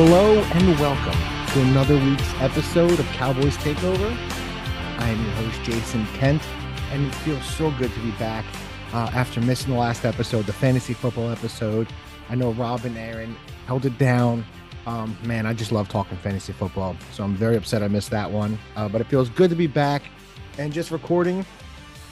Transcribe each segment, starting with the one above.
Hello and welcome to another week's episode of Cowboys Takeover. I am your host, Jason Kent, and it feels so good to be back uh, after missing the last episode, the fantasy football episode. I know Rob and Aaron held it down. Um, man, I just love talking fantasy football, so I'm very upset I missed that one. Uh, but it feels good to be back and just recording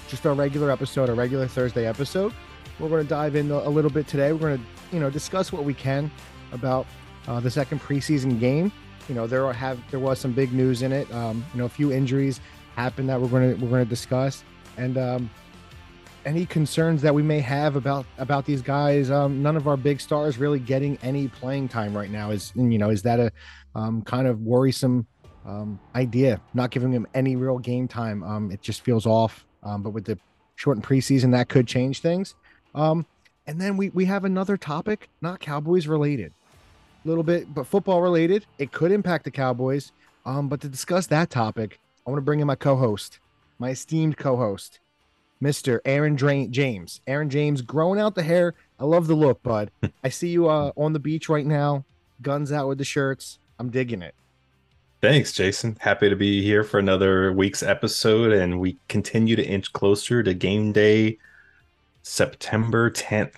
just our regular episode, a regular Thursday episode. We're going to dive in a little bit today. We're going to, you know, discuss what we can about uh, the second preseason game. You know, there have there was some big news in it. Um, you know, a few injuries happened that we're going to we're going to discuss, and um, any concerns that we may have about about these guys. Um, none of our big stars really getting any playing time right now. Is you know is that a um, kind of worrisome um, idea? Not giving them any real game time. Um, it just feels off. Um, but with the shortened preseason, that could change things. Um, and then we we have another topic, not Cowboys related, little bit, but football related. It could impact the Cowboys. Um, but to discuss that topic, I want to bring in my co-host, my esteemed co-host, Mr. Aaron Dra- James. Aaron James, growing out the hair. I love the look, bud. I see you uh, on the beach right now, guns out with the shirts. I'm digging it. Thanks, Jason. Happy to be here for another week's episode, and we continue to inch closer to game day, September 10th.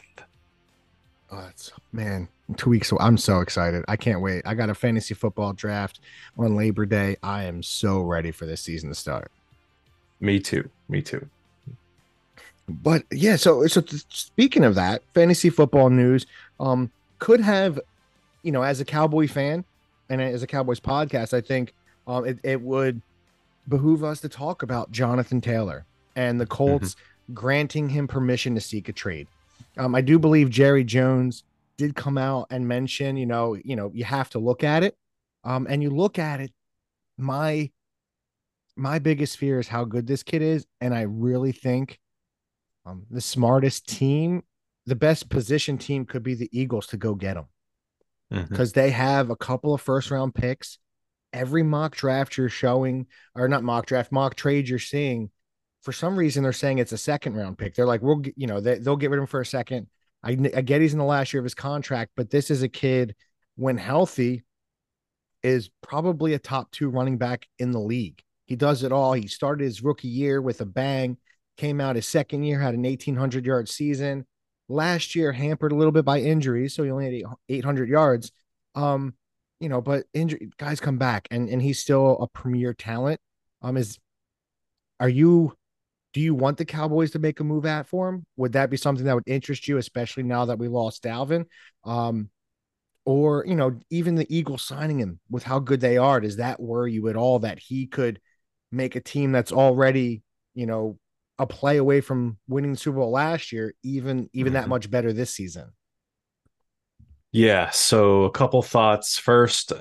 Oh, man, two weeks. So I'm so excited. I can't wait. I got a fantasy football draft on Labor Day. I am so ready for this season to start. Me too. Me too. But yeah, so so speaking of that, fantasy football news um could have, you know, as a Cowboy fan and as a Cowboys podcast, I think um it, it would behoove us to talk about Jonathan Taylor and the Colts mm-hmm. granting him permission to seek a trade. Um, I do believe Jerry Jones did come out and mention, you know, you know, you have to look at it. Um, and you look at it, my my biggest fear is how good this kid is, and I really think um, the smartest team, the best position team could be the Eagles to go get him because mm-hmm. they have a couple of first round picks. Every mock draft you're showing, or not mock draft, mock trade you're seeing, for some reason they're saying it's a second round pick. They're like, we'll, you know, they, they'll get rid of him for a second. I, I get he's in the last year of his contract, but this is a kid when healthy is probably a top two running back in the league. He does it all. He started his rookie year with a bang came out his second year, had an 1,800 yard season. Last year, hampered a little bit by injuries, so he only had 800 yards. Um, you know, but injury guys come back, and and he's still a premier talent. Um, is are you? Do you want the Cowboys to make a move at for him? Would that be something that would interest you, especially now that we lost Dalvin? Um, or you know, even the Eagles signing him with how good they are, does that worry you at all that he could make a team that's already, you know, a play away from winning the Super Bowl last year, even even mm-hmm. that much better this season. Yeah. So a couple thoughts. First,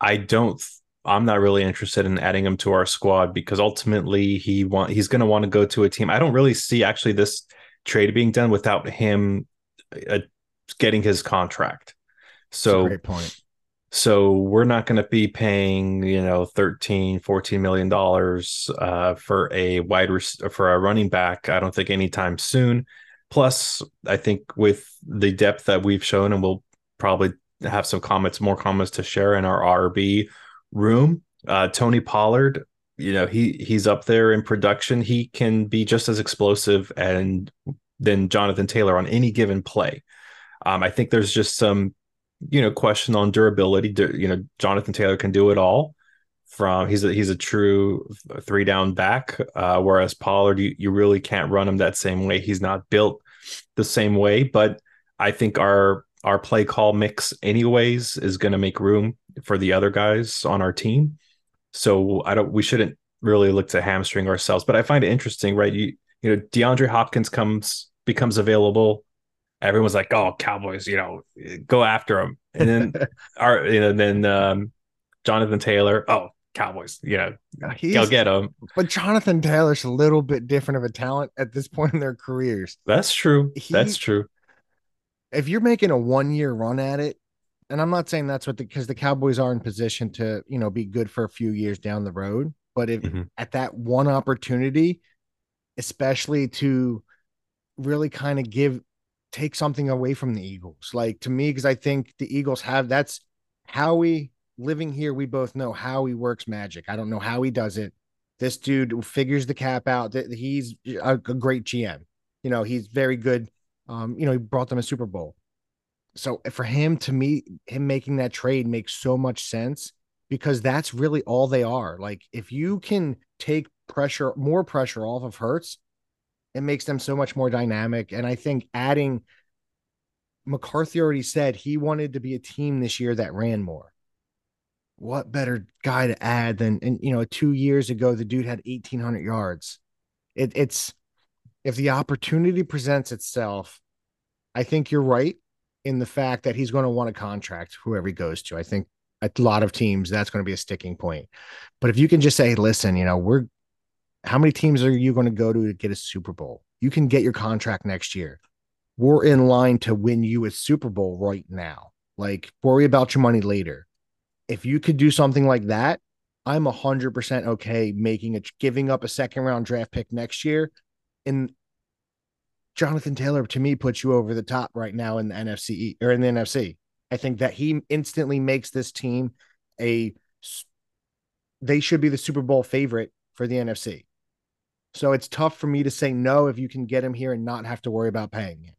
I don't. I'm not really interested in adding him to our squad because ultimately he want he's going to want to go to a team. I don't really see actually this trade being done without him uh, getting his contract. So great point. So we're not going to be paying, you know, 13, 14 million dollars uh, for a wide res- for a running back. I don't think anytime soon. Plus, I think with the depth that we've shown, and we'll probably have some comments, more comments to share in our RB room. Uh, Tony Pollard, you know, he he's up there in production. He can be just as explosive and than Jonathan Taylor on any given play. Um, I think there's just some you know, question on durability. You know, Jonathan Taylor can do it all. From he's a he's a true three down back, uh, whereas Pollard you, you really can't run him that same way. He's not built the same way. But I think our our play call mix, anyways, is going to make room for the other guys on our team. So I don't. We shouldn't really look to hamstring ourselves. But I find it interesting, right? You you know, DeAndre Hopkins comes becomes available everyone's like, "Oh, Cowboys, you know, go after them." And then our, you know, then um, Jonathan Taylor, oh, Cowboys, yeah, He's, go get him. But Jonathan Taylor's a little bit different of a talent at this point in their careers. That's true. He, that's true. If you're making a one year run at it, and I'm not saying that's what because the, the, Cowboys are in position to, you know, be good for a few years down the road. But if mm-hmm. at that one opportunity, especially to really kind of give take something away from the Eagles. Like to me, because I think the Eagles have that's Howie living here, we both know how he works magic. I don't know how he does it. This dude figures the cap out. That He's a great GM. You know, he's very good. Um, you know, he brought them a Super Bowl. So for him to me, him making that trade makes so much sense because that's really all they are. Like if you can take pressure, more pressure off of Hurts, it makes them so much more dynamic. And I think adding McCarthy already said he wanted to be a team this year that ran more. What better guy to add than and you know, two years ago the dude had 1800 yards. It, it's if the opportunity presents itself, I think you're right in the fact that he's going to want a contract whoever he goes to. I think a lot of teams that's going to be a sticking point. But if you can just say, listen, you know, we're how many teams are you going to go to to get a Super Bowl? You can get your contract next year. We're in line to win you a Super Bowl right now. Like, worry about your money later. If you could do something like that, I'm 100% okay making it, giving up a second round draft pick next year. And Jonathan Taylor, to me, puts you over the top right now in the NFC or in the NFC. I think that he instantly makes this team a, they should be the Super Bowl favorite for the NFC. So it's tough for me to say no if you can get him here and not have to worry about paying him.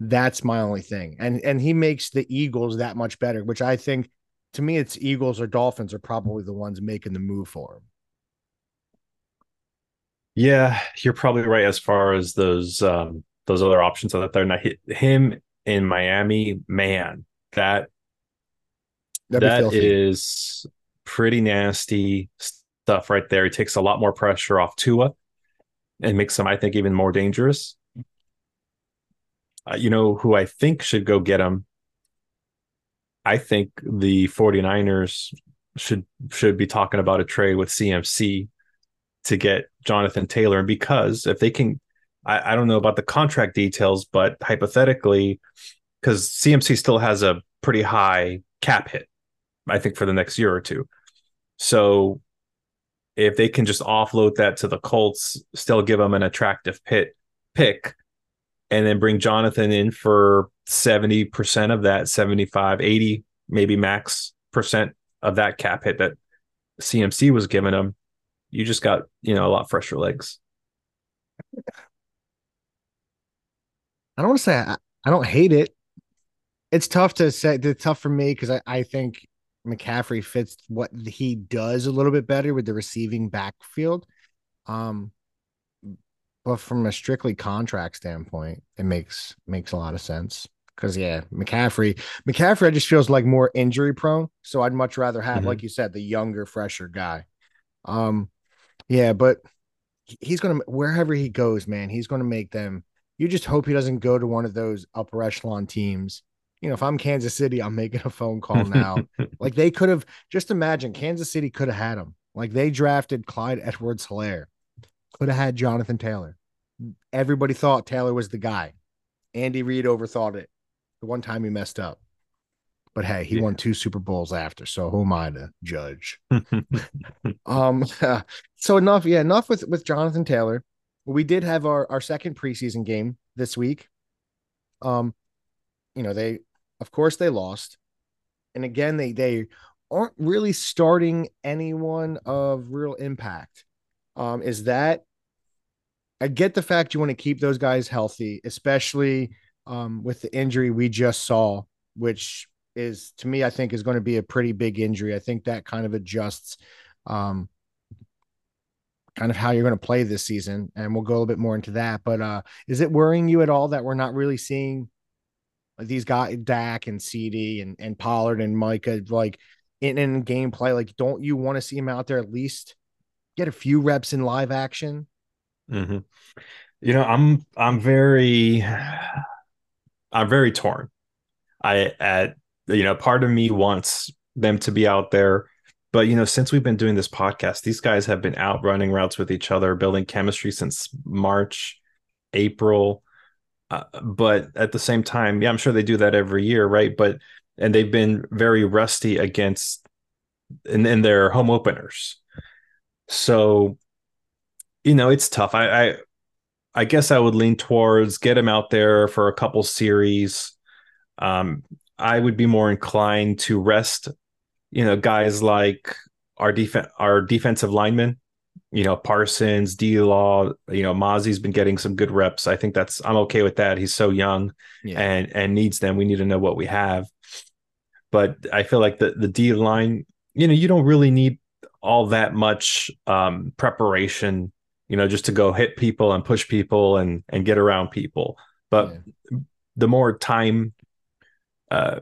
That's my only thing. And and he makes the Eagles that much better, which I think to me it's Eagles or Dolphins are probably the ones making the move for him. Yeah, you're probably right as far as those um those other options out there. Now hit him in Miami, man, that That'd that is pretty nasty stuff right there. He takes a lot more pressure off Tua and makes him, I think, even more dangerous. Uh, you know who I think should go get him? I think the 49ers should should be talking about a trade with CMC to get Jonathan Taylor. And because if they can, I, I don't know about the contract details, but hypothetically, because CMC still has a pretty high cap hit, I think, for the next year or two. So if they can just offload that to the Colts, still give them an attractive pit pick, and then bring Jonathan in for 70% of that, 75, 80, maybe max percent of that cap hit that CMC was giving them, you just got, you know, a lot fresher legs. I don't want to say I, I don't hate it. It's tough to say. It's tough for me because I, I think McCaffrey fits what he does a little bit better with the receiving backfield. Um, but from a strictly contract standpoint, it makes makes a lot of sense. Because yeah, McCaffrey, McCaffrey just feels like more injury prone. So I'd much rather have, mm-hmm. like you said, the younger, fresher guy. Um, yeah, but he's gonna wherever he goes, man, he's gonna make them. You just hope he doesn't go to one of those upper echelon teams you know, if I'm Kansas City, I'm making a phone call now. like they could have just imagine Kansas City could have had him. Like they drafted Clyde Edwards Helaire, could have had Jonathan Taylor. Everybody thought Taylor was the guy. Andy Reid overthought it the one time he messed up. But hey, he yeah. won two Super Bowls after, so who am I to judge? um, so enough, yeah, enough with with Jonathan Taylor. We did have our our second preseason game this week. Um, you know, they of course, they lost. And again, they they aren't really starting anyone of real impact. Um, is that I get the fact you want to keep those guys healthy, especially um, with the injury we just saw, which is to me, I think is going to be a pretty big injury. I think that kind of adjusts um, kind of how you're going to play this season. And we'll go a little bit more into that. But uh, is it worrying you at all that we're not really seeing these guys, Dak and CD and, and Pollard and Micah, like in, in gameplay, like, don't you want to see him out there at least get a few reps in live action? Mm-hmm. You know, I'm, I'm very, I'm very torn. I, at, you know, part of me wants them to be out there. But you know, since we've been doing this podcast, these guys have been out running routes with each other, building chemistry since March, April. Uh, but at the same time, yeah, I'm sure they do that every year, right? But and they've been very rusty against in, in their home openers. So, you know, it's tough. I, I I guess I would lean towards get him out there for a couple series. Um, I would be more inclined to rest you know, guys like our defense, our defensive linemen, you know, Parsons, D Law, you know, Mazi's been getting some good reps. I think that's I'm okay with that. He's so young yeah. and and needs them. We need to know what we have. But I feel like the the D line, you know, you don't really need all that much um, preparation, you know, just to go hit people and push people and and get around people. But yeah. the more time, uh,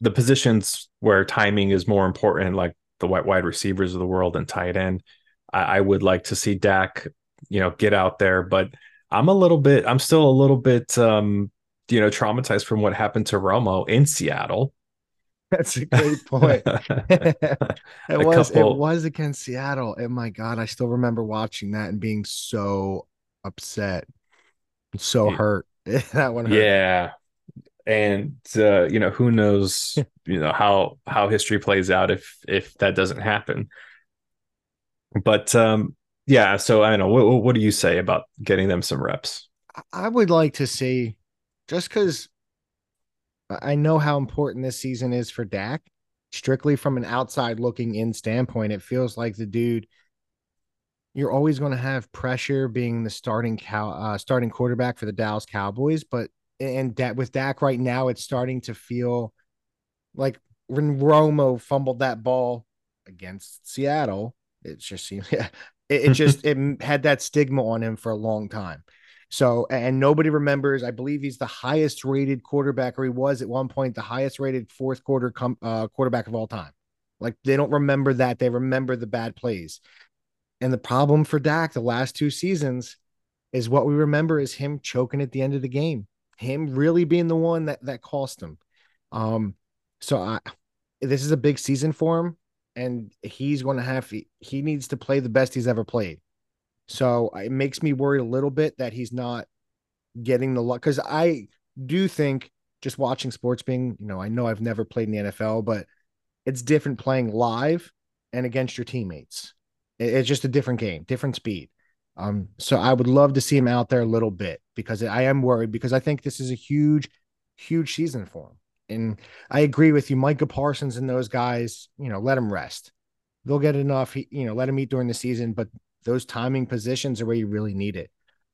the positions where timing is more important, like the wide wide receivers of the world and tight end, I, I would like to see Dak, you know, get out there. But I'm a little bit, I'm still a little bit, um, you know, traumatized from what happened to Romo in Seattle. That's a great point. it was couple... it was against Seattle. And my God, I still remember watching that and being so upset, so hurt. that one hurt. Yeah. And uh, you know, who knows, you know, how how history plays out if if that doesn't happen. But um yeah, so I don't know. What, what do you say about getting them some reps? I would like to see just because I know how important this season is for Dak. Strictly from an outside looking in standpoint, it feels like the dude. You're always going to have pressure being the starting cow, uh, starting quarterback for the Dallas Cowboys, but and that with Dak right now, it's starting to feel like when Romo fumbled that ball against Seattle, it just seems yeah, it, it just it had that stigma on him for a long time. So, and nobody remembers. I believe he's the highest rated quarterback, or he was at one point the highest rated fourth quarter com- uh, quarterback of all time. Like they don't remember that; they remember the bad plays. And the problem for Dak the last two seasons is what we remember is him choking at the end of the game, him really being the one that that cost him. Um, so I, this is a big season for him, and he's going to have he needs to play the best he's ever played. So it makes me worried a little bit that he's not getting the luck because I do think just watching sports being, you know, I know I've never played in the NFL, but it's different playing live and against your teammates. It's just a different game, different speed. Um, so I would love to see him out there a little bit because I am worried because I think this is a huge, huge season for him. And I agree with you, Micah Parsons and those guys, you know, let him rest. They'll get enough, you know, let him eat during the season, but those timing positions are where you really need it.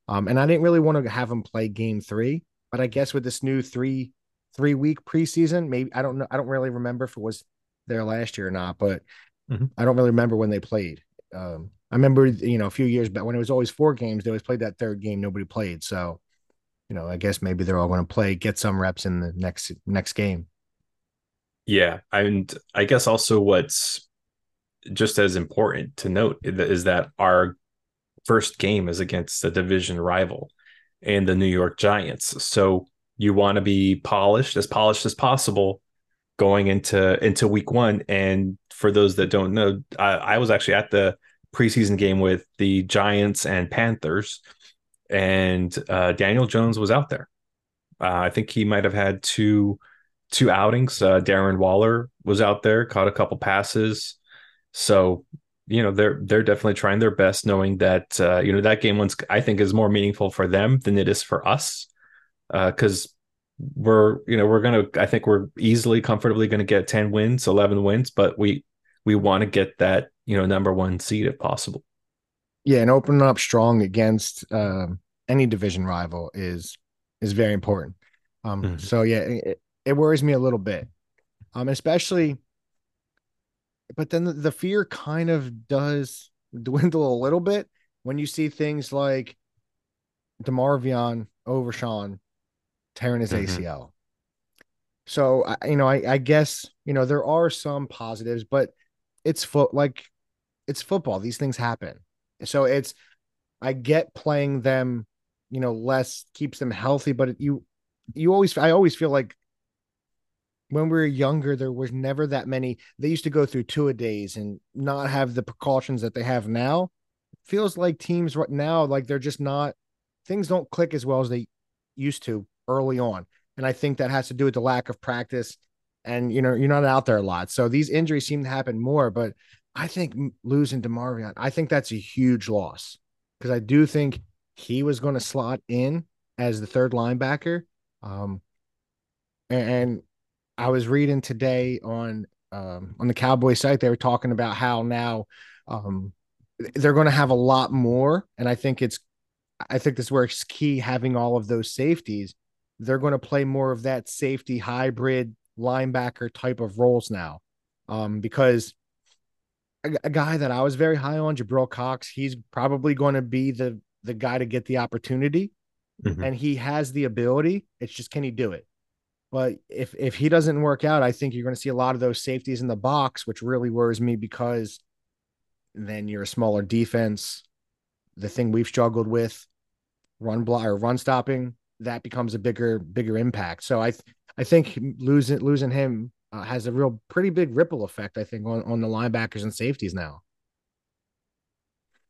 Um, and I didn't really want to have him play game three, but I guess with this new three three week preseason, maybe I don't know. I don't really remember if it was there last year or not, but mm-hmm. I don't really remember when they played. Um, I remember, you know, a few years back when it was always four games, they always played that third game. Nobody played. So, you know, I guess maybe they're all going to play, get some reps in the next next game. Yeah, and I guess also what's just as important to note is that our first game is against a division rival and the New York Giants. So you want to be polished, as polished as possible going into into week one. And for those that don't know, I, I was actually at the preseason game with the Giants and Panthers, and uh, Daniel Jones was out there. Uh, I think he might have had two two outings. Uh, Darren Waller was out there, caught a couple passes. So you know they're they're definitely trying their best, knowing that uh, you know that game once I think is more meaningful for them than it is for us, because uh, we're you know we're gonna I think we're easily comfortably to get ten wins, eleven wins, but we we want to get that you know number one seed if possible. Yeah, and opening up strong against um, any division rival is is very important. Um, mm-hmm. So yeah, it, it worries me a little bit, um, especially but then the, the fear kind of does dwindle a little bit when you see things like DeMarvion Overshown tearing his mm-hmm. ACL. So you know, I, I guess you know there are some positives, but it's foot like it's football. These things happen. So it's I get playing them, you know, less keeps them healthy, but you you always I always feel like when we were younger, there was never that many. They used to go through two a days and not have the precautions that they have now. It feels like teams right now, like they're just not things don't click as well as they used to early on. And I think that has to do with the lack of practice. And you know, you're not out there a lot. So these injuries seem to happen more. But I think losing DeMarvion, I think that's a huge loss. Because I do think he was going to slot in as the third linebacker. Um, and I was reading today on um, on the Cowboy site, they were talking about how now um, they're going to have a lot more, and I think it's I think this it's key having all of those safeties. They're going to play more of that safety hybrid linebacker type of roles now, um, because a, a guy that I was very high on, Jabril Cox, he's probably going to be the the guy to get the opportunity, mm-hmm. and he has the ability. It's just can he do it? But if if he doesn't work out, I think you're going to see a lot of those safeties in the box, which really worries me because then you're a smaller defense. The thing we've struggled with, run block or run stopping, that becomes a bigger bigger impact. So I th- I think losing losing him uh, has a real pretty big ripple effect. I think on on the linebackers and safeties now.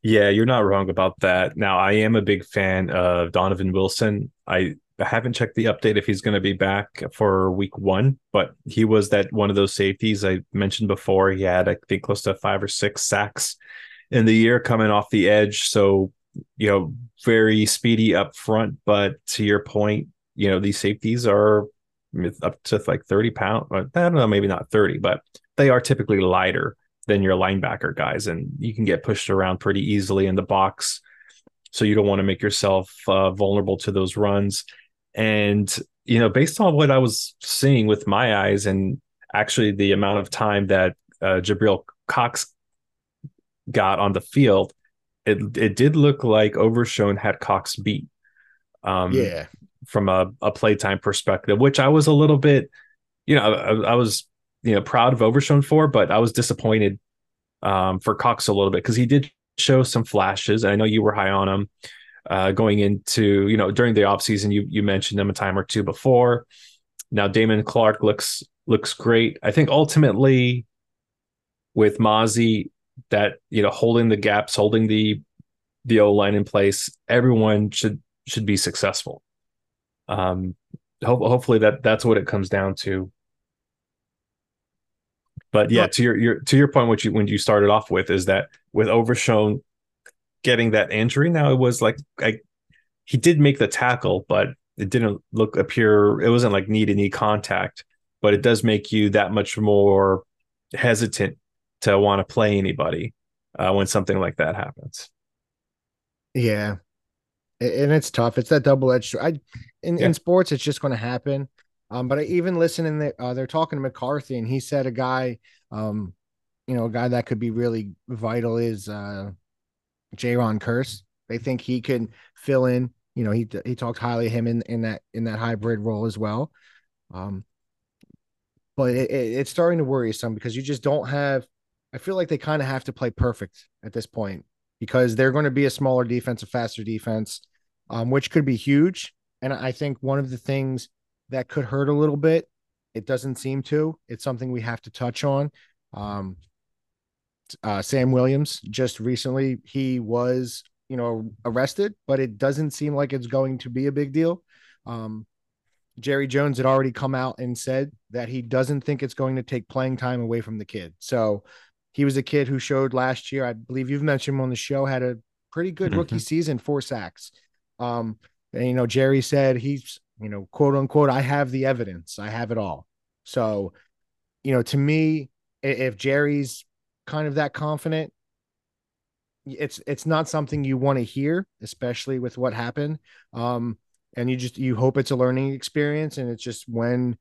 Yeah, you're not wrong about that. Now, I am a big fan of Donovan Wilson. I haven't checked the update if he's going to be back for week one, but he was that one of those safeties I mentioned before. He had, I think, close to five or six sacks in the year coming off the edge. So, you know, very speedy up front. But to your point, you know, these safeties are up to like 30 pounds. I don't know, maybe not 30, but they are typically lighter than your linebacker guys. And you can get pushed around pretty easily in the box. So you don't want to make yourself uh, vulnerable to those runs. And, you know, based on what I was seeing with my eyes and actually the amount of time that uh, Jabril Cox got on the field, it, it did look like Overshown had Cox beat. Um, yeah. From a, a playtime perspective, which I was a little bit, you know, I, I was, you know, proud of Overshown for, but I was disappointed um, for Cox a little bit because he did show some flashes. And I know you were high on him uh, going into you know during the offseason you you mentioned him a time or two before now Damone clark looks looks great i think ultimately with Mazi that you know holding the gaps holding the the o line in place everyone should should be successful um ho- hopefully that that's what it comes down to but yeah, to your, your to your point, what you when you started off with is that with Overshown getting that injury. Now it was like I, he did make the tackle, but it didn't look appear. It wasn't like knee to knee contact, but it does make you that much more hesitant to want to play anybody uh, when something like that happens. Yeah, and it's tough. It's that double edged. I in, yeah. in sports, it's just going to happen. Um, but I even listening, the, uh, they're talking to McCarthy, and he said a guy, um, you know, a guy that could be really vital is uh, Jayron Kearse. They think he can fill in. You know, he he talked highly of him in in that in that hybrid role as well. Um, but it, it, it's starting to worry some because you just don't have. I feel like they kind of have to play perfect at this point because they're going to be a smaller defense, a faster defense, um, which could be huge. And I think one of the things that could hurt a little bit, it doesn't seem to. It's something we have to touch on. Um, uh, Sam Williams just recently he was you know arrested, but it doesn't seem like it's going to be a big deal. Um, Jerry Jones had already come out and said that he doesn't think it's going to take playing time away from the kid. So he was a kid who showed last year, I believe you've mentioned him on the show, had a pretty good mm-hmm. rookie season, four sacks. Um, and you know, Jerry said he's, you know, quote unquote, I have the evidence, I have it all. So, you know, to me, if Jerry's kind of that confident, it's it's not something you want to hear, especially with what happened. Um, and you just you hope it's a learning experience, and it's just when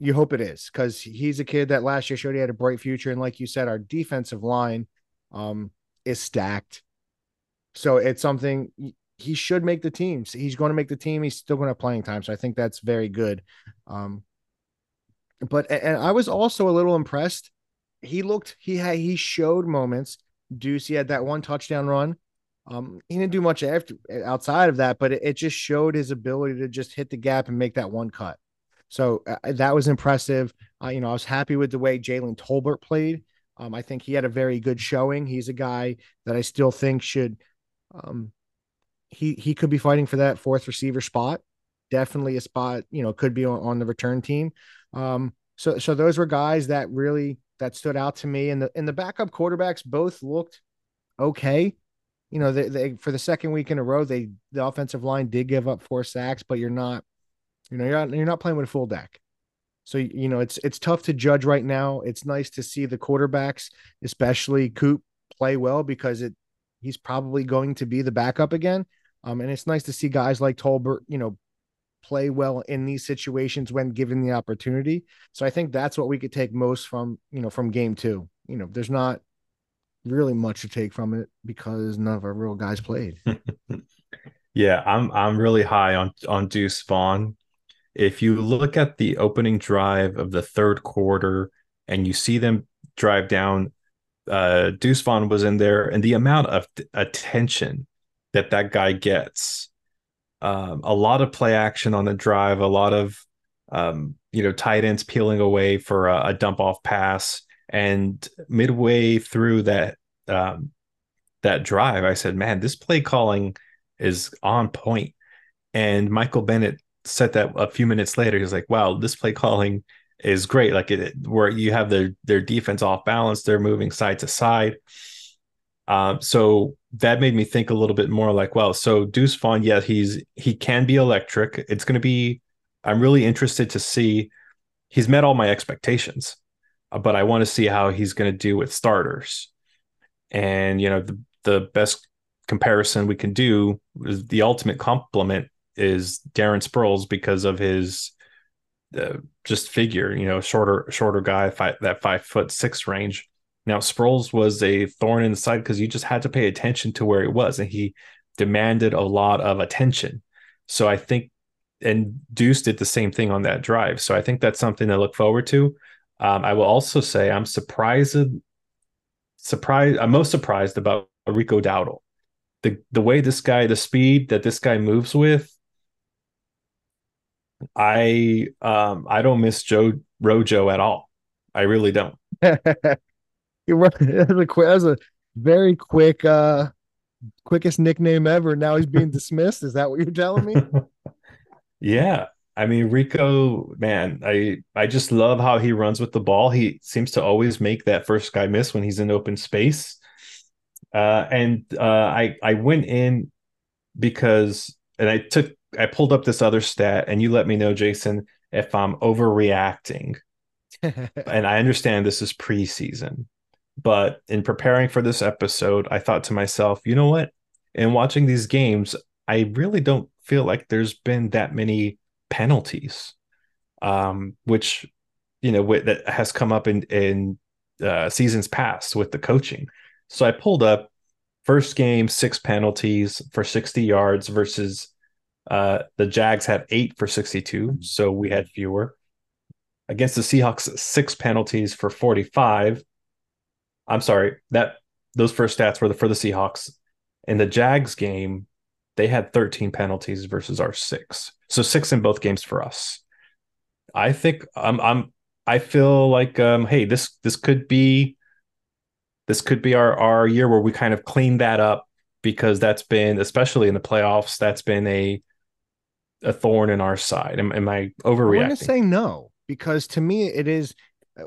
you hope it is because he's a kid that last year showed he had a bright future, and like you said, our defensive line um is stacked, so it's something he should make the team. He's going to make the team. He's still going to have playing time, so I think that's very good. Um, but and I was also a little impressed he looked he had he showed moments. Deuce, he had that one touchdown run. Um, he didn't do much after outside of that, but it, it, just showed his ability to just hit the gap and make that one cut. So uh, that was impressive. Uh, you know, I was happy with the way Jalen Tolbert played. Um, I think he had a very good showing. He's a guy that I still think should. Um, he he could be fighting for that fourth receiver spot. Definitely a spot. You know, could be on, on the return team. Um, so so those were guys that really that stood out to me. And the and the backup quarterbacks both looked okay. You know, they, they for the second week in a row, they the offensive line did give up four sacks, but you're not, you know, you're not you're not playing with a full deck. So you know it's it's tough to judge right now. It's nice to see the quarterbacks, especially Coop, play well because it he's probably going to be the backup again. Um, and it's nice to see guys like Tolbert, you know, play well in these situations when given the opportunity. So I think that's what we could take most from, you know, from game two. You know, there's not really much to take from it because none of our real guys played. yeah, I'm I'm really high on on Deuce Vaughn. If you look at the opening drive of the third quarter and you see them drive down, uh, Deuce Vaughn was in there, and the amount of attention that that guy gets um, a lot of play action on the drive, a lot of um, you know tight ends peeling away for a, a, dump off pass, and midway through that um, that drive, I said, "Man, this play calling is on point." And Michael Bennett said that a few minutes later. He was like, "Wow, this play calling is great. Like it, where you have their their defense off balance, they're moving side to side." Um, so that made me think a little bit more like, well, so Deuce Vaughn, yeah, he's he can be electric. It's going to be. I'm really interested to see. He's met all my expectations, uh, but I want to see how he's going to do with starters. And you know, the the best comparison we can do is the ultimate compliment is Darren Sproles because of his uh, just figure. You know, shorter shorter guy, five, that five foot six range now, Sproles was a thorn in the side because you just had to pay attention to where he was, and he demanded a lot of attention. So I think, and Deuce did the same thing on that drive. So I think that's something to look forward to. Um, I will also say I'm surprised, surprised. I'm most surprised about Rico Dowdle. The the way this guy, the speed that this guy moves with, I um I don't miss Joe Rojo at all. I really don't. As a as a very quick uh quickest nickname ever. Now he's being dismissed. Is that what you're telling me? yeah. I mean, Rico, man, I I just love how he runs with the ball. He seems to always make that first guy miss when he's in open space. Uh, and uh, I I went in because and I took I pulled up this other stat, and you let me know, Jason, if I'm overreacting. and I understand this is preseason, but in preparing for this episode, I thought to myself, you know what? In watching these games, I really don't feel like there's been that many penalties, um, which you know that has come up in in uh, seasons past with the coaching. So I pulled up first game six penalties for 60 yards versus uh, the Jags had eight for 62, so we had fewer. Against the Seahawks, six penalties for 45 I'm sorry, that those first stats were the, for the Seahawks. In the Jags game, they had 13 penalties versus our six. So six in both games for us. I think I'm I'm I feel like um hey this this could be this could be our our year where we kind of clean that up because that's been especially in the playoffs that's been a a thorn in our side. Am, am I overreacting? I'm going to say no because to me it is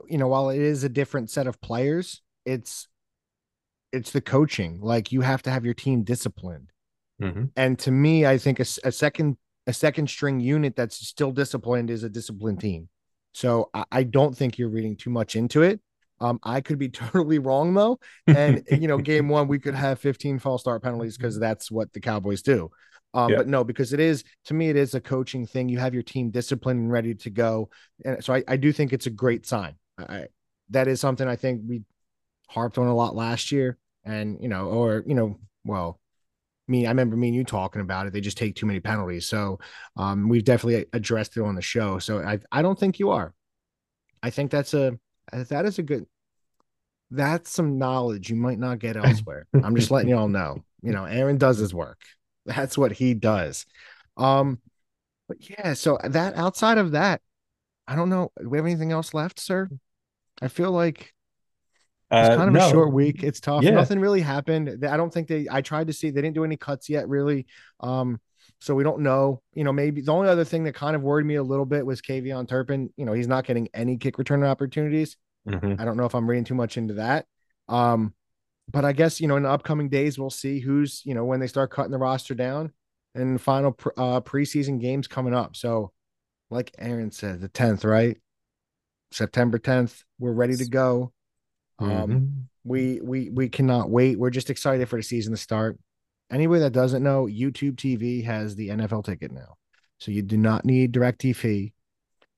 you know while it is a different set of players it's it's the coaching. Like you have to have your team disciplined. Mm-hmm. And to me, I think a, a, second a second string unit that's still disciplined is a disciplined team. So I, I don't think you're reading too much into it. Um, I could be totally wrong though, and you know, game one we could have 15 false start penalties because that's what the Cowboys do. Um, yeah. but no, because it is to me, it is a coaching thing. You have your team disciplined and ready to go, and so I, I do think it's a great sign. I, that is something I think we harped on a lot last year. And, you know, or, you know, well, me, I remember me and you talking about it. They just take too many penalties. So um, we've definitely addressed it on the show. So I, I don't think you are. I think that's a, that is a good, that's some knowledge you might not get elsewhere. I'm just letting you all know, you know, Aaron does his work. That's what he does. Um, but yeah, so that outside of that, I don't know. Do we have anything else left, sir? I feel like it's uh, kind of no. a short week. It's tough. Yeah. Nothing really happened. I don't think they. I tried to see. They didn't do any cuts yet, really. Um, so we don't know. You know, maybe the only other thing that kind of worried me a little bit was KaVontae Turpin. You know, he's not getting any kick return opportunities. Mm-hmm. I don't know if I'm reading too much into that. Um, but I guess you know in the upcoming days we'll see who's you know when they start cutting the roster down and final uh, preseason games coming up. So, like Aaron said, the tenth, right? September 10th. We're ready to go. Um, Mhm. we we we cannot wait. We're just excited for the season to start. Anybody that doesn't know, YouTube TV has the NFL ticket now. So you do not need DirecTV.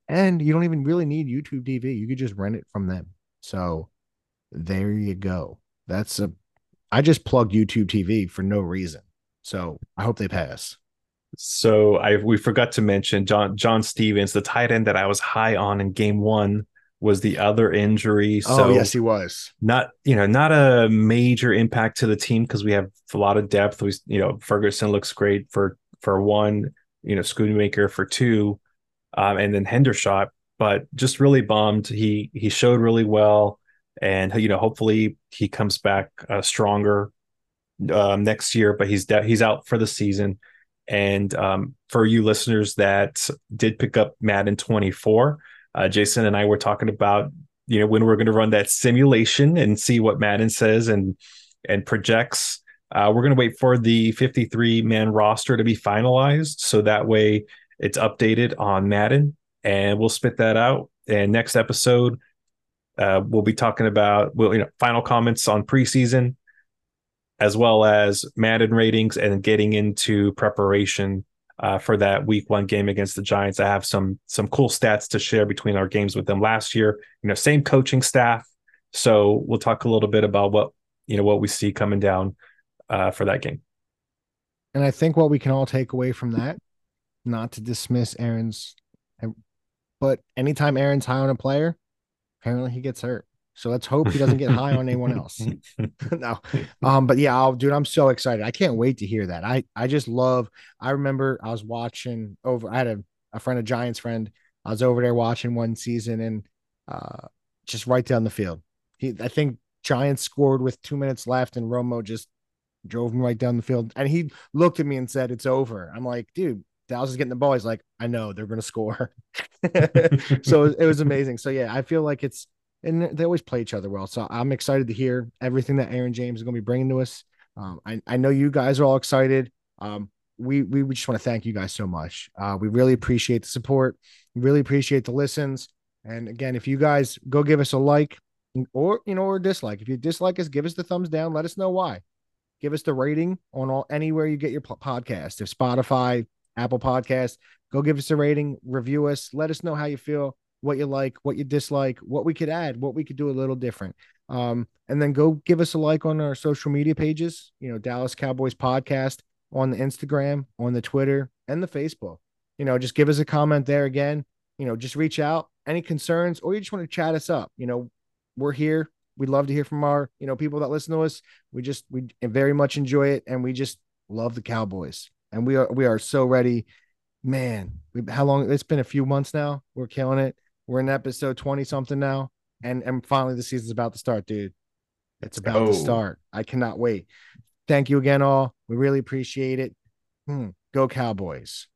And you don't even really need YouTube TV. You could just rent it from them. So there you go. That's a I just plugged YouTube TV for no reason. So I hope they pass. So I we forgot to mention John John Stephens, the tight end that I was high on in game one, was the other injury. So oh, yes, he was. not you know not a major impact to the team because we have a lot of depth. We you know Ferguson looks great for for one, you know Schoonmaker for two, um, and then Hendershot. But just really bummed. He he showed really well, and you know hopefully he comes back uh, stronger um, next year. But he's de- he's out for the season. And um, for you listeners that did pick up Madden 24, uh, Jason and I were talking about you know when we're going to run that simulation and see what Madden says and and projects. Uh, we're going to wait for the 53 man roster to be finalized, so that way it's updated on Madden, and we'll spit that out. And next episode, uh, we'll be talking about well, you know, final comments on preseason, as well as Madden ratings, and getting into preparation uh, for that Week One game against the Giants. I have some some cool stats to share between our games with them last year. You know, same coaching staff, so we'll talk a little bit about what you know what we see coming down uh, for that game. And I think what we can all take away from that, not to dismiss Aaron's, but anytime Aaron's high on a player, apparently he gets hurt. So let's hope he doesn't get high on anyone else. no. Um, but yeah, I'll dude, I'm so excited. I can't wait to hear that. I I just love I remember I was watching over I had a, a friend, a Giants friend. I was over there watching one season and uh just right down the field. He I think Giants scored with two minutes left and Romo just drove him right down the field. And he looked at me and said, It's over. I'm like, dude, Dallas is getting the ball. He's like, I know they're gonna score. so it was amazing. So yeah, I feel like it's and they always play each other well. So I'm excited to hear everything that Aaron James is going to be bringing to us. Um, I, I know you guys are all excited. Um, we, we just want to thank you guys so much. Uh, we really appreciate the support. We really appreciate the listens. And again, if you guys go give us a like or, you know, or dislike, if you dislike us, give us the thumbs down. Let us know why. Give us the rating on all anywhere you get your podcast. If Spotify, Apple Podcast, go give us a rating, review us, let us know how you feel what you like, what you dislike, what we could add, what we could do a little different. Um, and then go give us a like on our social media pages, you know, Dallas Cowboys podcast on the Instagram, on the Twitter, and the Facebook. You know, just give us a comment there again. You know, just reach out, any concerns, or you just want to chat us up. You know, we're here. We'd love to hear from our, you know, people that listen to us. We just we very much enjoy it and we just love the Cowboys. And we are we are so ready. Man, we, how long it's been a few months now. We're killing it. We're in episode 20 something now. And and finally the season's about to start, dude. It's about go. to start. I cannot wait. Thank you again, all. We really appreciate it. Hmm. Go Cowboys.